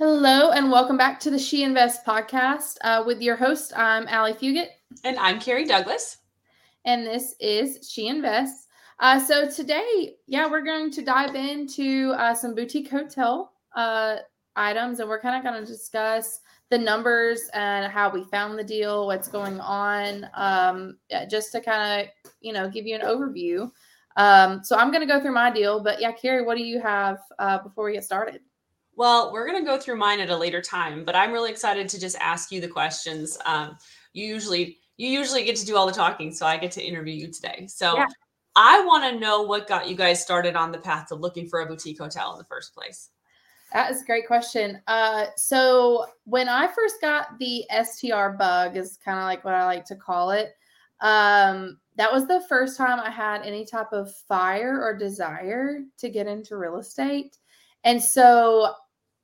Hello, and welcome back to the She Invest podcast uh, with your host. I'm Allie Fugatt. And I'm Carrie Douglas. And this is She Invests. Uh, so today, yeah, we're going to dive into uh, some boutique hotel uh, items, and we're kind of going to discuss the numbers and how we found the deal, what's going on, um, just to kind of, you know, give you an overview. Um, so I'm going to go through my deal, but yeah, Carrie, what do you have uh, before we get started? Well, we're going to go through mine at a later time, but I'm really excited to just ask you the questions. Um, you usually you usually get to do all the talking, so I get to interview you today. So yeah. I want to know what got you guys started on the path to looking for a boutique hotel in the first place. That is a great question. Uh, so when I first got the STR bug, is kind of like what I like to call it. Um, that was the first time I had any type of fire or desire to get into real estate. And so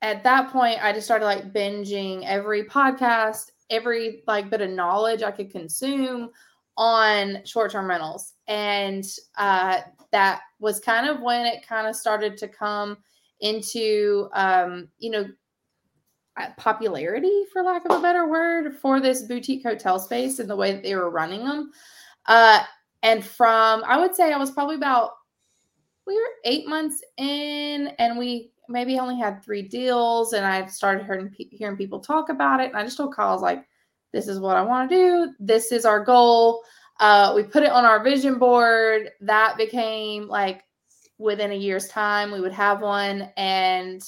at that point, I just started like binging every podcast, every like bit of knowledge I could consume on short term rentals. And uh, that was kind of when it kind of started to come into, um, you know, uh, popularity, for lack of a better word, for this boutique hotel space and the way that they were running them. Uh, and from, I would say I was probably about, we were eight months in and we maybe only had three deals and I started hearing, hearing people talk about it. And I just told Kyle, I was like, this is what I want to do. This is our goal. Uh, we put it on our vision board. That became like within a year's time, we would have one. And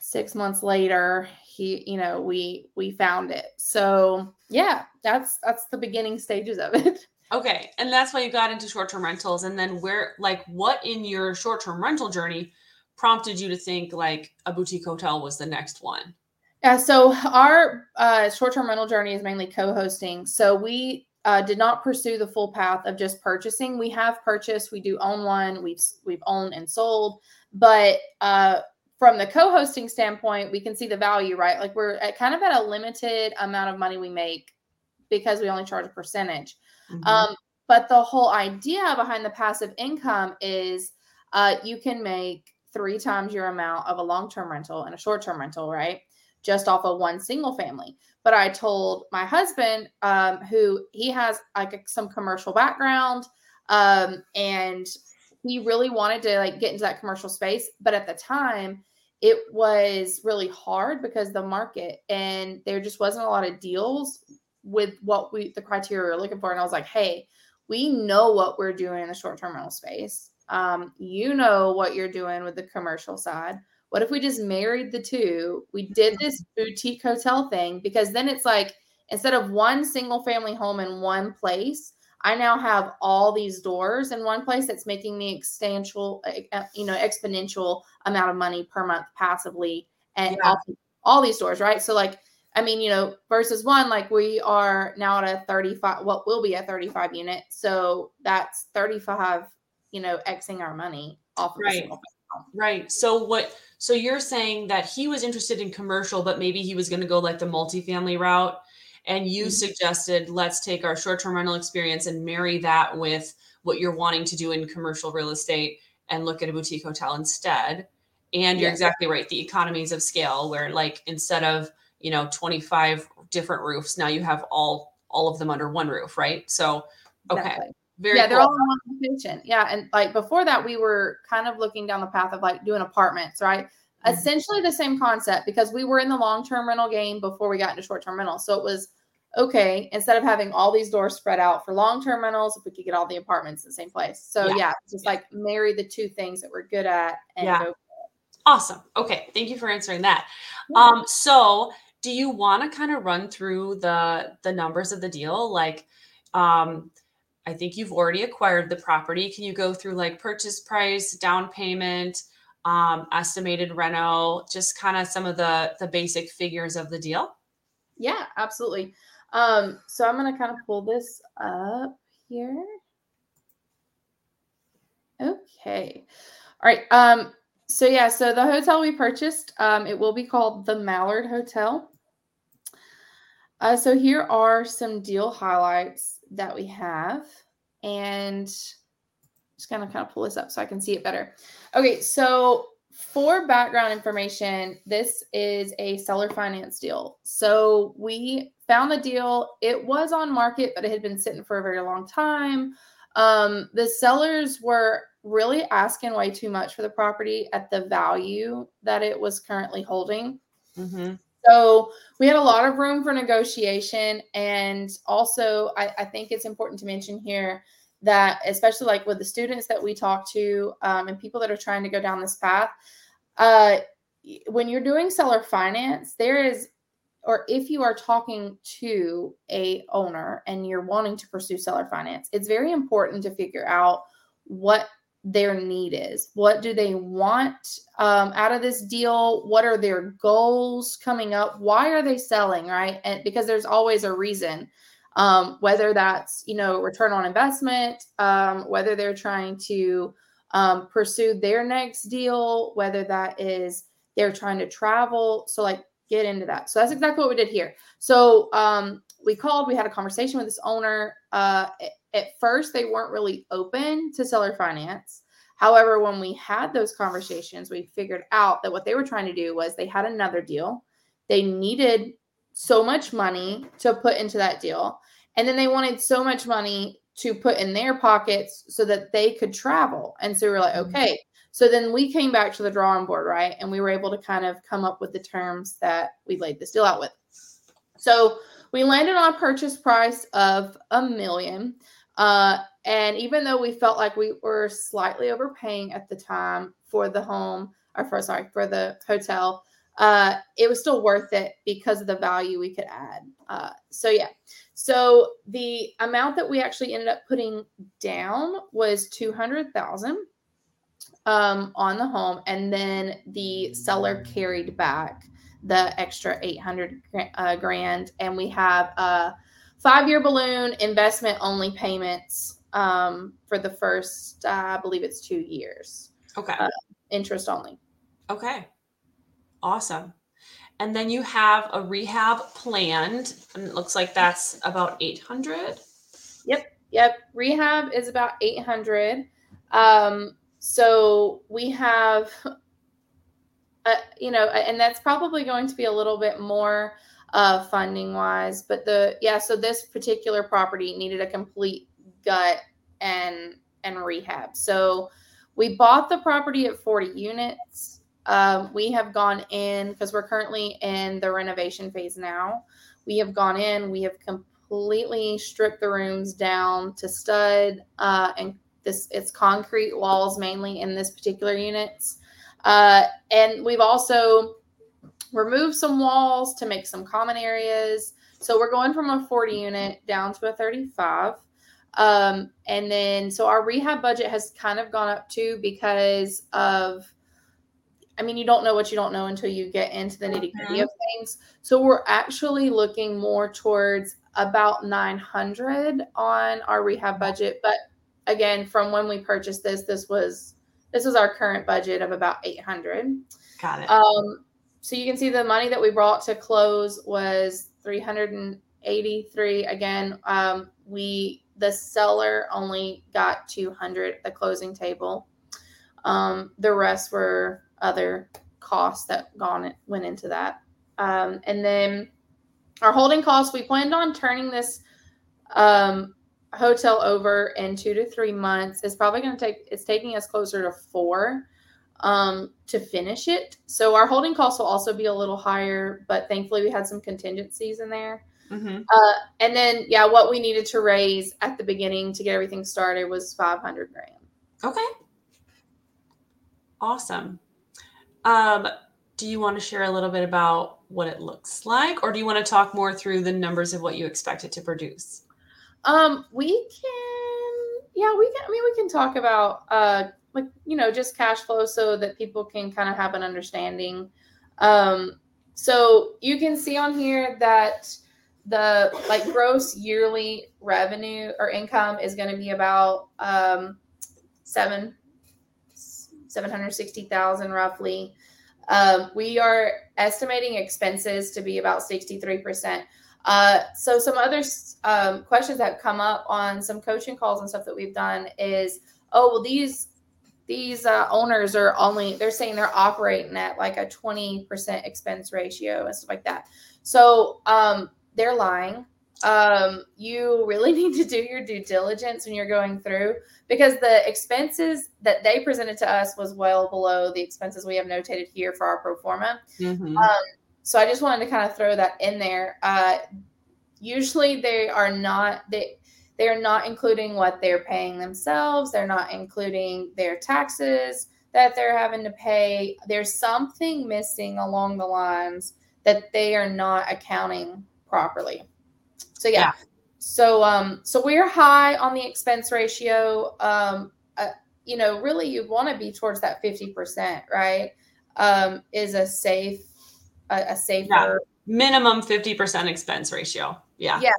six months later, he, you know, we we found it. So yeah, that's that's the beginning stages of it. Okay. And that's why you got into short-term rentals. And then where like what in your short-term rental journey prompted you to think like a boutique hotel was the next one? Yeah, so our uh, short-term rental journey is mainly co-hosting. So we uh, did not pursue the full path of just purchasing. We have purchased, we do own one, we've we've owned and sold, but uh, from the co-hosting standpoint, we can see the value, right? Like we're at kind of at a limited amount of money we make because we only charge a percentage. Mm-hmm. Um, but the whole idea behind the passive income is uh, you can make three times your amount of a long term rental and a short term rental, right? Just off of one single family. But I told my husband, um, who he has like some commercial background, um, and he really wanted to like get into that commercial space. But at the time, it was really hard because the market and there just wasn't a lot of deals with what we the criteria we're looking for. And I was like, hey, we know what we're doing in the short term rental space. Um, you know what you're doing with the commercial side. What if we just married the two? We did mm-hmm. this boutique hotel thing because then it's like instead of one single family home in one place, I now have all these doors in one place that's making me exponential, uh, you know, exponential amount of money per month passively and yeah. all, all these doors, right? So like, I mean, you know, versus one, like we are now at a 35, what will be a 35 unit. So that's 35 you know, Xing our money off of right. Right. So what so you're saying that he was interested in commercial, but maybe he was going to go like the multifamily route. And you mm-hmm. suggested let's take our short-term rental experience and marry that with what you're wanting to do in commercial real estate and look at a boutique hotel instead. And you're exactly right. The economies of scale where like instead of, you know, 25 different roofs, now you have all all of them under one roof, right? So okay. Exactly. Very yeah, they're all in one location. Yeah, and like before that, we were kind of looking down the path of like doing apartments, right? Mm-hmm. Essentially the same concept because we were in the long term rental game before we got into short term rental. So it was okay instead of having all these doors spread out for long term rentals, if we could get all the apartments in the same place. So yeah, yeah just yeah. like marry the two things that we're good at and yeah. Awesome. Okay, thank you for answering that. Um, so do you want to kind of run through the the numbers of the deal, like? Um, I think you've already acquired the property. Can you go through like purchase price, down payment, um, estimated reno, just kind of some of the the basic figures of the deal? Yeah, absolutely. Um, so I'm gonna kind of pull this up here. Okay. All right. Um, so yeah, so the hotel we purchased, um, it will be called the Mallard Hotel. Uh, so here are some deal highlights that we have. And just gonna kind of pull this up so I can see it better. Okay, so for background information, this is a seller finance deal. So we found the deal. It was on market, but it had been sitting for a very long time. Um, the sellers were really asking way too much for the property at the value that it was currently holding. Mm-hmm. So we had a lot of room for negotiation. And also, I, I, think it's important to mention here that, especially like with the students that we talk to um, and people that are trying to go down this path, uh, when you're doing seller finance, there is or if you are talking to a owner and you're wanting to pursue seller finance it's very important to figure out what their need is what do they want um, out of this deal what are their goals coming up why are they selling right and because there's always a reason um, whether that's you know return on investment um, whether they're trying to um, pursue their next deal whether that is they're trying to travel so like get into that. So that's exactly what we did here. So um, we called, we had a conversation with this owner. Uh, at first, they weren't really open to seller finance. However, when we had those conversations, we figured out that what they were trying to do was they had another deal. They needed so much money to put into that deal. And then they wanted so much money to put in their pockets so that they could travel. And so we are like, mm-hmm. okay, so then we came back to the drawing board, right? And we were able to kind of come up with the terms that we laid this deal out with. So we landed on a purchase price of a million. Uh, and even though we felt like we were slightly overpaying at the time for the home, or for sorry, for the hotel, uh, it was still worth it because of the value we could add. Uh, so yeah, so the amount that we actually ended up putting down was two hundred thousand um, on the home, and then the seller carried back the extra 800 uh, grand. And we have a five year balloon investment only payments um, for the first, uh, I believe it's two years. Okay. Uh, interest only. Okay. Awesome. And then you have a rehab planned, and it looks like that's about 800. Yep. Yep. Rehab is about 800. Um, so we have, uh, you know, and that's probably going to be a little bit more uh, funding wise. But the yeah, so this particular property needed a complete gut and and rehab. So we bought the property at 40 units. Um, we have gone in because we're currently in the renovation phase now. We have gone in, we have completely stripped the rooms down to stud uh, and this it's concrete walls mainly in this particular units. Uh, and we've also removed some walls to make some common areas. So we're going from a 40 unit down to a 35. Um, and then so our rehab budget has kind of gone up too because of I mean, you don't know what you don't know until you get into the nitty gritty mm-hmm. of things. So we're actually looking more towards about 900 on our rehab budget, but again, from when we purchased this, this was this was our current budget of about 800. Got it. Um, so you can see the money that we brought to close was 383. Again, um, we the seller only got 200 at the closing table. Um, the rest were other costs that gone went into that. Um, and then our holding costs, we planned on turning this um, hotel over in two to three months. It's probably going to take, it's taking us closer to four um, to finish it. So our holding costs will also be a little higher, but thankfully we had some contingencies in there. Mm-hmm. Uh, and then, yeah, what we needed to raise at the beginning to get everything started was 500 grand. Okay. Awesome. Um, do you want to share a little bit about what it looks like, or do you want to talk more through the numbers of what you expect it to produce? Um, we can, yeah, we can. I mean, we can talk about uh, like you know, just cash flow so that people can kind of have an understanding. Um, so you can see on here that the like gross yearly revenue or income is going to be about um seven seven hundred sixty thousand roughly. Um, we are estimating expenses to be about sixty three percent. Uh, so some other um, questions that come up on some coaching calls and stuff that we've done is, oh, well, these these uh, owners are only they're saying they're operating at like a 20% expense ratio and stuff like that. So um, they're lying. Um, you really need to do your due diligence when you're going through because the expenses that they presented to us was well below the expenses we have notated here for our pro forma. Mm-hmm. um, so i just wanted to kind of throw that in there. Uh, usually they are not they they're not including what they're paying themselves they're not including their taxes that they're having to pay there's something missing along the lines that they are not accounting properly so yeah. yeah. So um so we're high on the expense ratio. Um uh, you know, really you want to be towards that 50%, right? Um is a safe a, a safer yeah. minimum 50% expense ratio. Yeah. Yeah.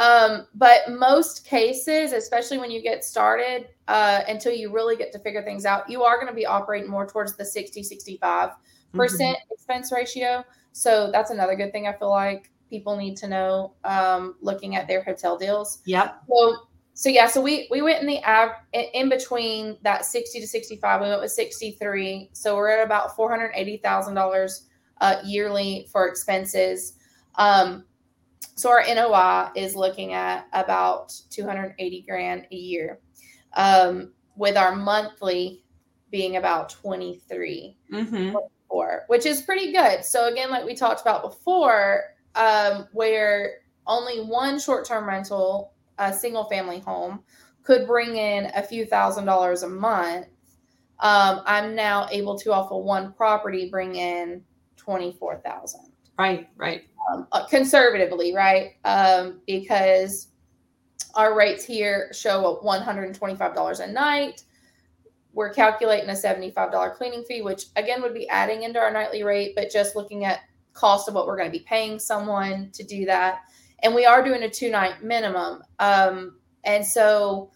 Um, but most cases, especially when you get started, uh, until you really get to figure things out, you are going to be operating more towards the 60, 65% mm-hmm. expense ratio. So that's another good thing I feel like people need to know um, looking at their hotel deals. Yep. So so yeah, so we we went in the av- in between that 60 to 65. We went with 63. So we're at about $480,000 uh, yearly for expenses. Um, so our NOI is looking at about 280 grand a year. Um, with our monthly being about 23 mm-hmm. which is pretty good. So again, like we talked about before, um, where only one short term rental, a single family home, could bring in a few thousand dollars a month. Um, I'm now able to, off of one property, bring in twenty four thousand. Right, right. Um, uh, conservatively, right? Um, because our rates here show one hundred and twenty five dollars a night. We're calculating a seventy five dollar cleaning fee, which again would be adding into our nightly rate, but just looking at cost of what we're going to be paying someone to do that. And we are doing a two night minimum. Um, and so,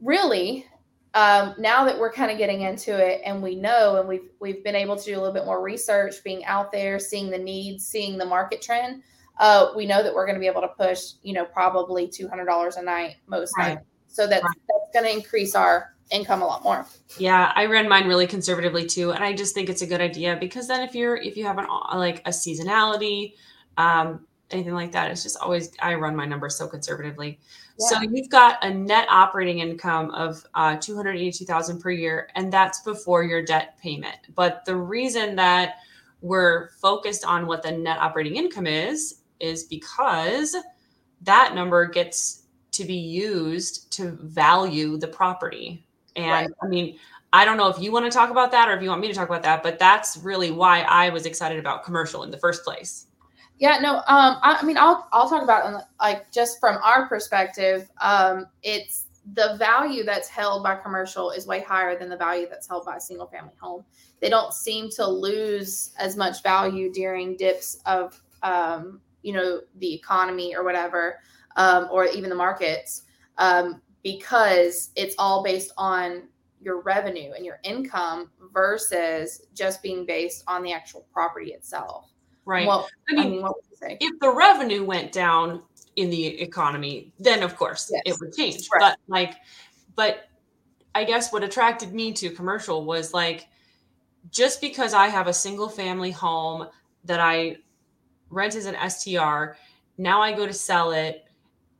really, um, now that we're kind of getting into it and we know and we've we've been able to do a little bit more research, being out there, seeing the needs, seeing the market trend, uh, we know that we're going to be able to push, you know, probably two hundred dollars a night most right. nights. So that's right. that's going to increase our income a lot more. Yeah, I ran mine really conservatively too, and I just think it's a good idea because then if you're if you have an like a seasonality, um, anything like that, it's just always I run my numbers so conservatively. Yeah. So you've got a net operating income of uh, two hundred eighty-two thousand per year, and that's before your debt payment. But the reason that we're focused on what the net operating income is is because that number gets to be used to value the property and right. I mean, I don't know if you want to talk about that or if you want me to talk about that, but that's really why I was excited about commercial in the first place. Yeah, no, um, I, I mean, I'll I'll talk about like just from our perspective, um, it's the value that's held by commercial is way higher than the value that's held by a single family home. They don't seem to lose as much value during dips of, um, you know, the economy or whatever, um, or even the markets. Um, because it's all based on your revenue and your income versus just being based on the actual property itself. Right. Well, I mean, I mean if the revenue went down in the economy, then of course yes. it would change. Right. But like, but I guess what attracted me to commercial was like, just because I have a single family home that I rent as an STR, now I go to sell it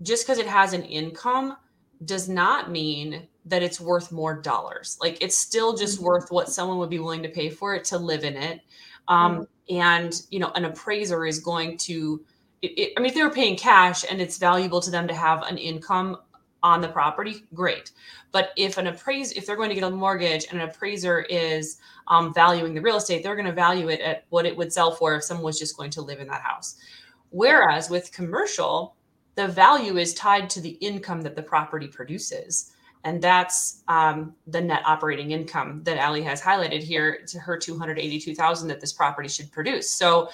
just because it has an income does not mean that it's worth more dollars. Like it's still just mm-hmm. worth what someone would be willing to pay for it to live in it. Um, mm-hmm. And you know, an appraiser is going to. It, it, I mean, if they were paying cash and it's valuable to them to have an income on the property, great. But if an appraiser, if they're going to get a mortgage and an appraiser is um, valuing the real estate, they're going to value it at what it would sell for if someone was just going to live in that house. Whereas with commercial, the value is tied to the income that the property produces. And that's um, the net operating income that Allie has highlighted here to her 282,000 that this property should produce. So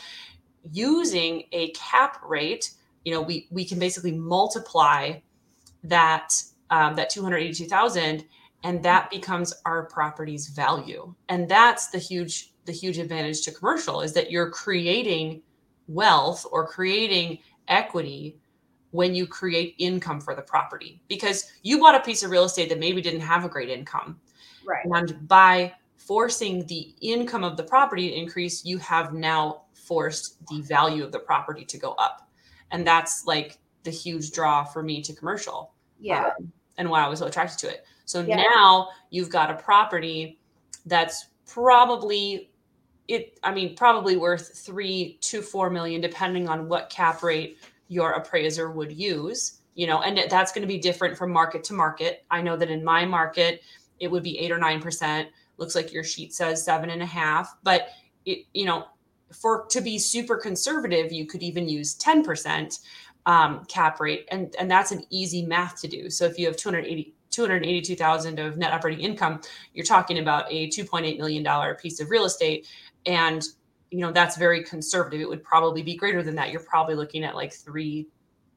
using a cap rate, you know, we, we can basically multiply that, um, that 282,000 and that becomes our property's value. And that's the huge, the huge advantage to commercial is that you're creating wealth or creating equity when you create income for the property because you bought a piece of real estate that maybe didn't have a great income. Right. And by forcing the income of the property to increase, you have now forced the value of the property to go up. And that's like the huge draw for me to commercial. Yeah. Um, and why I was so attracted to it. So Yeah. now you've got a property that's probably it I mean probably worth 3 to 4 million depending on what cap rate your appraiser would use, you know, and that's going to be different from market to market. I know that in my market it would be 8 or 9%. Looks like your sheet says seven and a half, but it you know for to be super conservative, you could even use 10% um, cap rate, and and that's an easy math to do. So if you have 280 282,000 of net operating income, you're talking about a 2.8 million dollar piece of real estate, and you know that's very conservative. It would probably be greater than that. You're probably looking at like three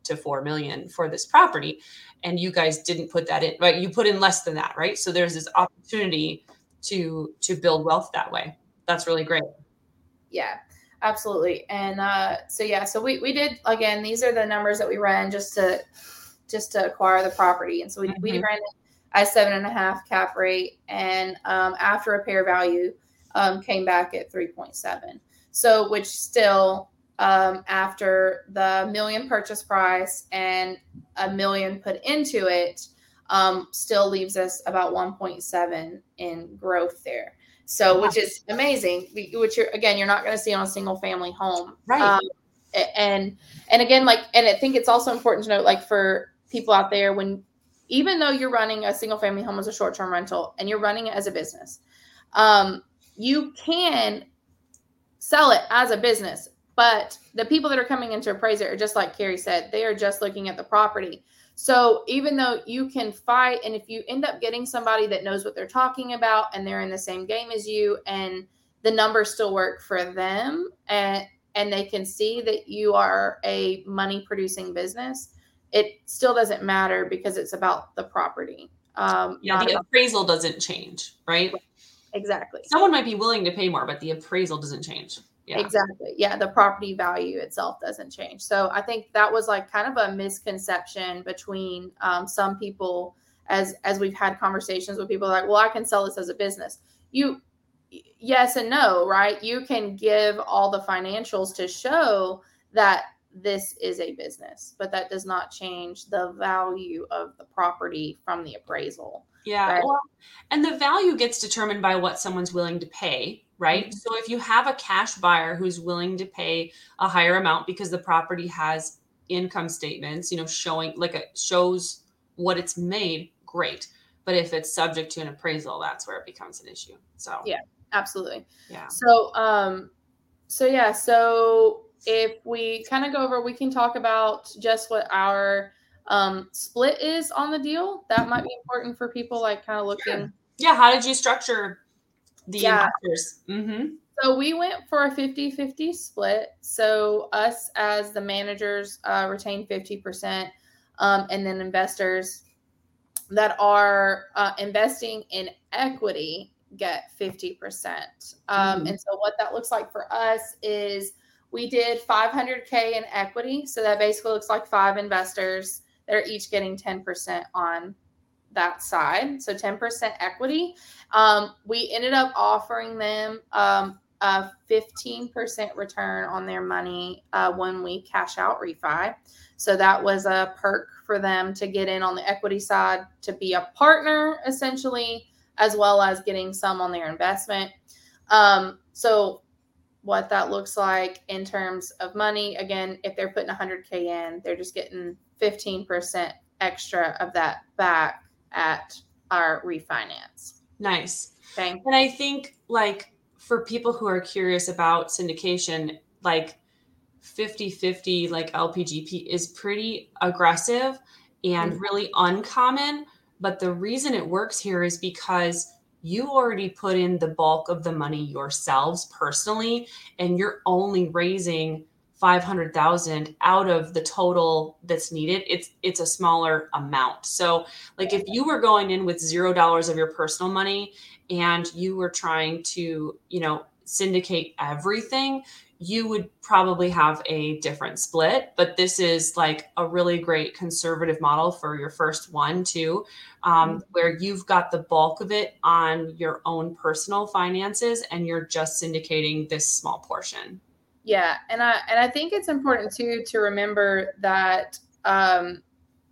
to four million for this property, and you guys didn't put that in, right? You put in less than that, right? So there's this opportunity to to build wealth that way. That's really great. Yeah, absolutely. And uh, so yeah, so we we did again. These are the numbers that we ran just to just to acquire the property, and so we we Mhm. ran it at seven and a half cap rate, and um, after repair value um, came back at three point seven. So which still um, after the million purchase price and a million put into it. Um, still leaves us about 1.7 in growth there. So, which is amazing. Which you're again, you're not going to see on a single family home, Right. Um, and and again, like, and I think it's also important to note, like, for people out there, when even though you're running a single family home as a short term rental and you're running it as a business, um, you can sell it as a business. But the people that are coming into appraiser are just like Carrie said, they are just looking at the property. So even though you can fight, and if you end up getting somebody that knows what they're talking about and they're in the same game as you, and the numbers still work for them, and and they can see that you are a money producing business, it still doesn't matter because it's about the property. Um, Yeah, the appraisal doesn't change, right? Exactly. Someone might be willing to pay more, but the appraisal doesn't change. Yeah. Exactly. Yeah, the property value itself doesn't change. So I think that was like kind of a misconception between um, some people as as we've had conversations with people like, well, I can sell this as a business. You yes and no, right? You can give all the financials to show that this is a business, but that does not change the value of the property from the appraisal. Yeah. Right. Well, and the value gets determined by what someone's willing to pay, right? Mhm. So if you have a cash buyer who's willing to pay a higher amount because the property has income statements, you know, showing like it shows what it's made, great. But if it's subject to an appraisal, that's where it becomes an issue. So Yeah. Absolutely. yeah. So, um, so yeah, so if we kind of go over, we can talk about just what our um, split is on the deal. That might be important for people like kind of looking. Yeah. How did you structure the Yeah. investors? Mm-hmm. So we went for a 50 50 split. So us as the managers uh, retain 50%, um, and then investors that are uh, investing in equity get 50%. Um, Mhm. And so what that looks like for us is we did 500K in equity. So that basically looks like five investors that are each getting 10% on that side. So 10% equity. Um, we ended up offering them um, a 15% return on their money uh, when we cash out refi. So that was a perk for them to get in on the equity side to be a partner essentially, as well as getting some on their investment. Um, so what that looks like in terms of money, again, if they're putting 100K in, they're just getting 15% extra of that back at our refinance. Nice. Okay. And I think like for people who are curious about syndication, like 50-50 like LPGP is pretty aggressive and Mhm. really uncommon, but the reason it works here is because you already put in the bulk of the money yourselves personally and you're only raising 500,000 out of the total that's needed. It's it's a smaller amount. So like if you were going in with 0 dollars of your personal money and you were trying to, you know, syndicate everything, you would probably have a different split. But this is like a really great conservative model for your first one, too, um, mm-hmm. where you've got the bulk of it on your own personal finances and you're just syndicating this small portion. Yeah, and I and I think it's important too to remember that um,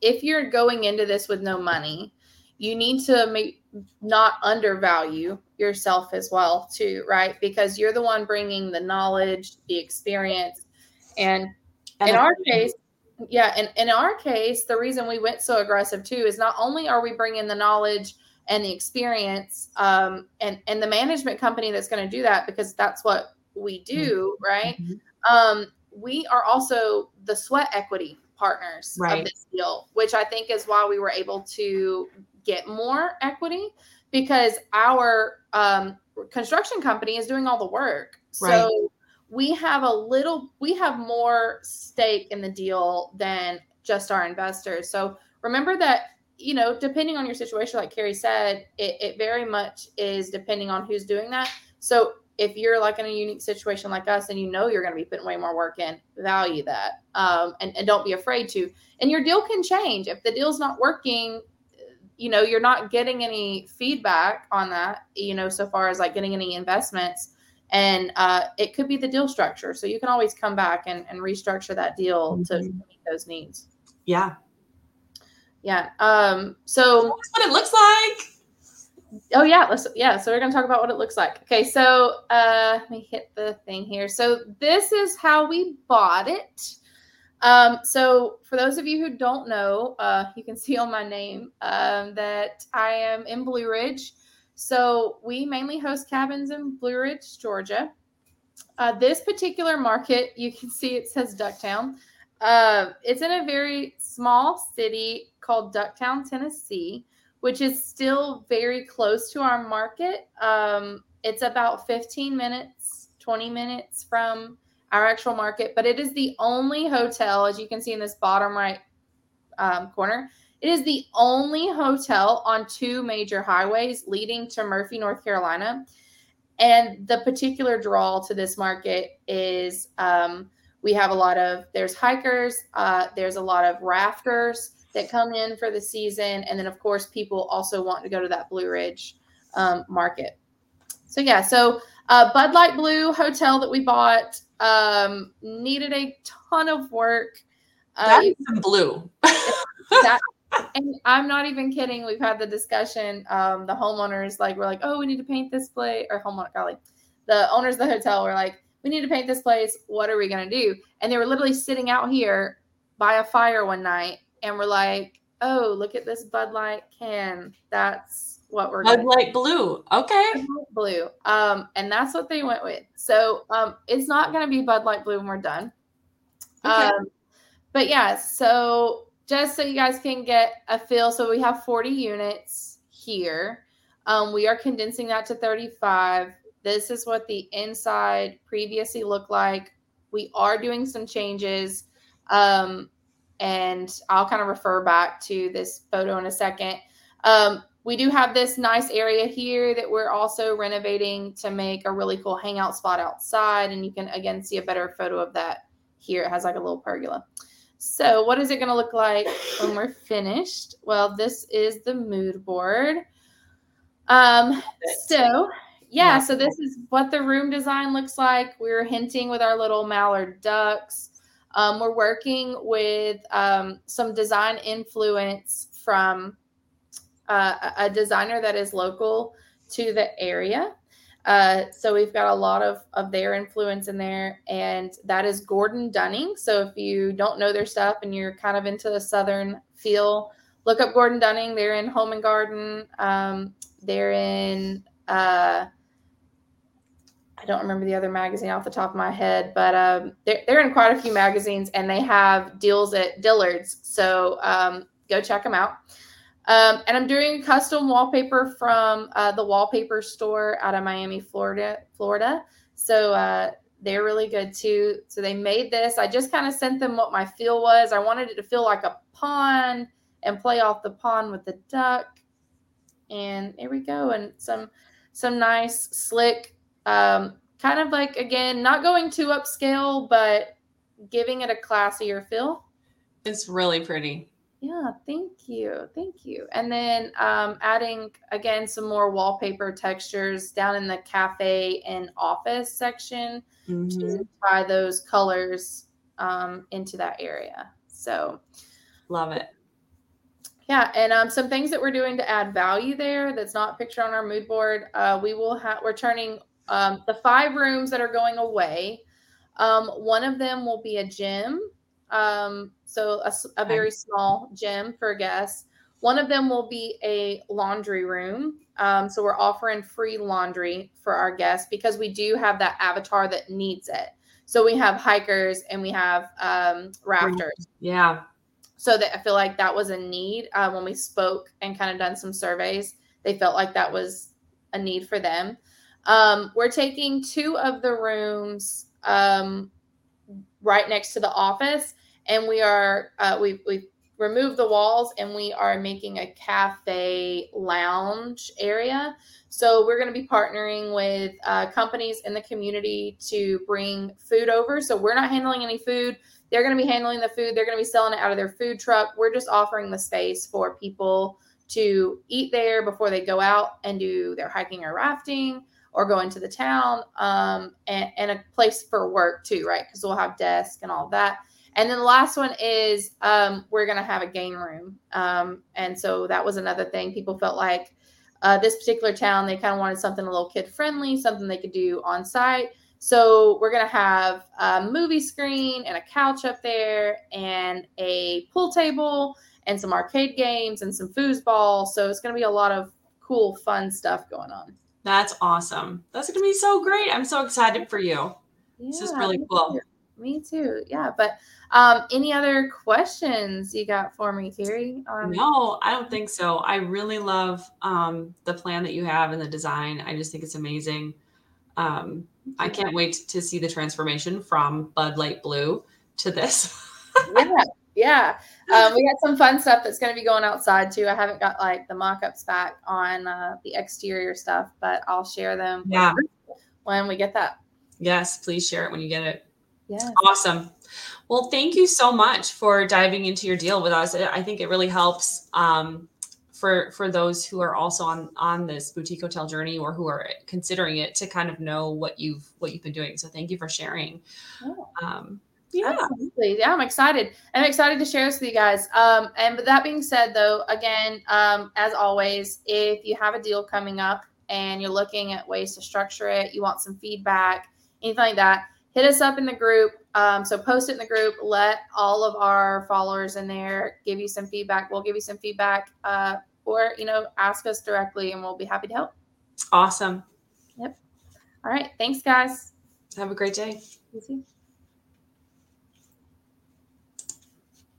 if you're going into this with no money, you need to make not undervalue yourself as well too right? Because you're the one bringing the knowledge the experience and, in our case yeah and in our case the reason we went so aggressive too is not only are we bringing the knowledge and the experience um, and and the management company that's going to do that because that's what we do mm-hmm. right mm-hmm. um, we are also the sweat equity partners right. of this deal which i think is why we were able to get more equity because our um, construction company is doing all the work. Right. So we have a little, we have more stake in the deal than just our investors. So remember that, you know, depending on your situation, like Carrie said, it, it very much is depending on who's doing that. So if you're like in a unique situation like us and you know you're going to be putting way more work in, value that um, and, and don't be afraid to. And your deal can change. If the deal's not working, you know you're not getting any feedback on that you know so far as like getting any investments and uh, it could be the deal structure so you can always come back and, and restructure that deal mm-hmm. to meet those needs yeah yeah um so That's what it looks like oh yeah let's yeah so we're gonna talk about what it looks like okay so uh let me hit the thing here so this is how we bought it um, so, for those of you who don't know, uh, you can see on my name um, that I am in Blue Ridge. So, we mainly host cabins in Blue Ridge, Georgia. Uh, this particular market, you can see it says Ducktown. Uh, it's in a very small city called Ducktown, Tennessee, which is still very close to our market. Um, it's about 15 minutes, 20 minutes from our actual market, but it is the only hotel, as you can see in this bottom right um, corner, it is the only hotel on two major highways leading to Murphy, North Carolina. And the particular draw to this market is um, we have a lot of, there's hikers, uh, there's a lot of rafters that come in for the season. And then, of course, people also want to go to that Blue Ridge um, market. So, yeah, so uh, Bud Light Blue Hotel that we bought um, needed a ton of work. Uh, That's blue. that, and I'm not even kidding. We've had the discussion. Um, the homeowners like we're like, oh, we need to paint this place, or homeowner, golly, the owners of the hotel were like, we need to paint this place. What are we gonna do? And they were literally sitting out here by a fire one night, and we're like, oh, look at this Bud Light can. That's what we're Bud Light Blue. Okay. Blue. Um, and that's what they went with. So um, it's not going to be Bud Light Blue when we're done. Okay. Um, but yeah, so just so you guys can get a feel, so we have 40 units here. Um, we are condensing that to 35. This is what the inside previously looked like. We are doing some changes. Um, and I'll kind of refer back to this photo in a second. Um, we do have this nice area here that we're also renovating to make a really cool hangout spot outside. And you can again see a better photo of that here. It has like a little pergola. So what is it going to look like when we're finished? Well, this is the mood board. Um, so yeah, so this is what the room design looks like. We're hinting with our little mallard ducks. Um, we're working with um, some design influence from uh, a designer that is local to the area. Uh, so we've got a lot of, of their influence in there, and that is Gordon Dunning. So if you don't know their stuff and you're kind of into the southern feel, look up Gordon Dunning. They're in Home and Garden. Um, they're in uh, I don't remember the other magazine off the top of my head, but um, they're, they're in quite a few magazines and they have deals at Dillard's. So um, go check them out. Um, and I'm doing custom wallpaper from uh, the wallpaper store out of Miami, Florida. Florida. So uh, they're really good too. So they made this. I just kind of sent them what my feel was. I wanted it to feel like a pond and play off the pond with the duck. And there we go. And some some nice slick um, kind of like again, not going too upscale, but giving it a classier feel. It's really pretty. Yeah, thank you. Thank you. And then um, adding again some more wallpaper textures down in the cafe and office section mm-hmm. to tie those colors um, into that area. So love it. Yeah, and um, some things that we're doing to add value there that's not pictured on our mood board. Uh, we will have we're turning um, the five rooms that are going away. Um, one of them will be a gym um, so a, a very small gym for guests. One of them will be a laundry room. Um, so we're offering free laundry for our guests because we do have that avatar that needs it. So we have hikers and we have um, rafters. Yeah. So that I feel like that was a need uh, when we spoke and kind of done some surveys. They felt like that was a need for them. Um, we're taking two of the rooms um, right next to the office and we are uh, we've we've removed the walls and we are making a cafe lounge area. So we're going to be partnering with uh, companies in the community to bring food over. So we're not handling any food. They're going to be handling the food. They're going to be selling it out of their food truck. We're just offering the space for people to eat there before they go out and do their hiking or rafting or going into the town um, and, and a place for work too, right? Because we'll have desk and all that. And then the last one is um, we're going to have a game room. Um, and so that was another thing. People felt like uh, this particular town, they kind of wanted something a little kid friendly, something they could do on site. So we're going to have a movie screen and a couch up there and a pool table and some arcade games and some foosball. So it's going to be a lot of cool, fun stuff going on. That's awesome. That's going to be so great. I'm so excited for you. Yeah, this is really cool. Me too. Yeah. But um, any other questions you got for me, Carrie? Um, no, I don't think so. I really love um, the plan that you have and the design. I just think it's amazing. Um, I can't wait to see the transformation from Bud Light Blue to this. yeah, yeah. Um, we got some fun stuff that's going to be going outside too. I haven't got like the mock-ups back on uh, the exterior stuff, but I'll share them. Yeah. When we get that. Yes, please share it when you get it. Yeah. Awesome. Well, thank you so much for diving into your deal with us. I think it really helps um, for for those who are also on on this boutique hotel journey or who are considering it to kind of know what you've what you've been doing. So thank you for sharing. Oh. Um, yeah. Absolutely. Yeah, I'm excited. I'm excited to share this with you guys. Um, and with that being said, though, again, um, as always, if you have a deal coming up and you're looking at ways to structure it, you want some feedback, anything like that, hit us up in the group. Um, so post it in the group. Let all of our followers in there give you some feedback. We'll give you some feedback, uh, or you know, ask us directly, and we'll be happy to help. Awesome. Yep. All right. Thanks, guys. Have a great day. You too.